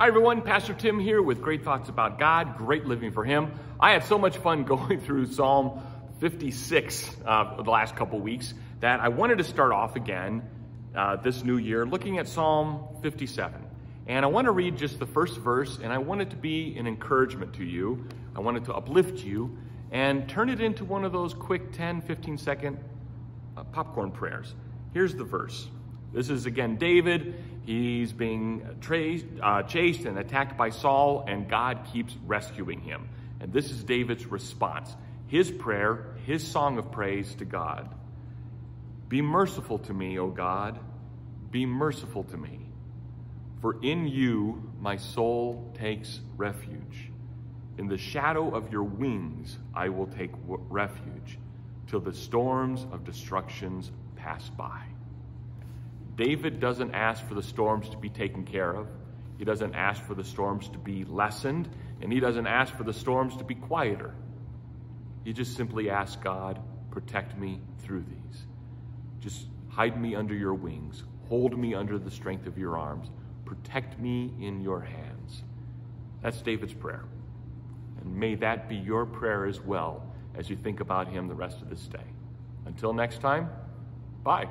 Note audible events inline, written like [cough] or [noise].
Hi, everyone. Pastor Tim here with great thoughts about God, great living for Him. I had so much fun [laughs] going through Psalm 56 uh, the last couple weeks that I wanted to start off again uh, this new year looking at Psalm 57. And I want to read just the first verse, and I want it to be an encouragement to you. I want it to uplift you and turn it into one of those quick 10, 15 second uh, popcorn prayers. Here's the verse. This is again David. He's being uh, chased and attacked by Saul, and God keeps rescuing him. And this is David's response his prayer, his song of praise to God. Be merciful to me, O God. Be merciful to me. For in you my soul takes refuge. In the shadow of your wings I will take refuge till the storms of destructions pass by. David doesn't ask for the storms to be taken care of. He doesn't ask for the storms to be lessened, and he doesn't ask for the storms to be quieter. He just simply asks God, protect me through these. Just hide me under your wings. Hold me under the strength of your arms. Protect me in your hands. That's David's prayer. And may that be your prayer as well as you think about him the rest of this day. Until next time, bye.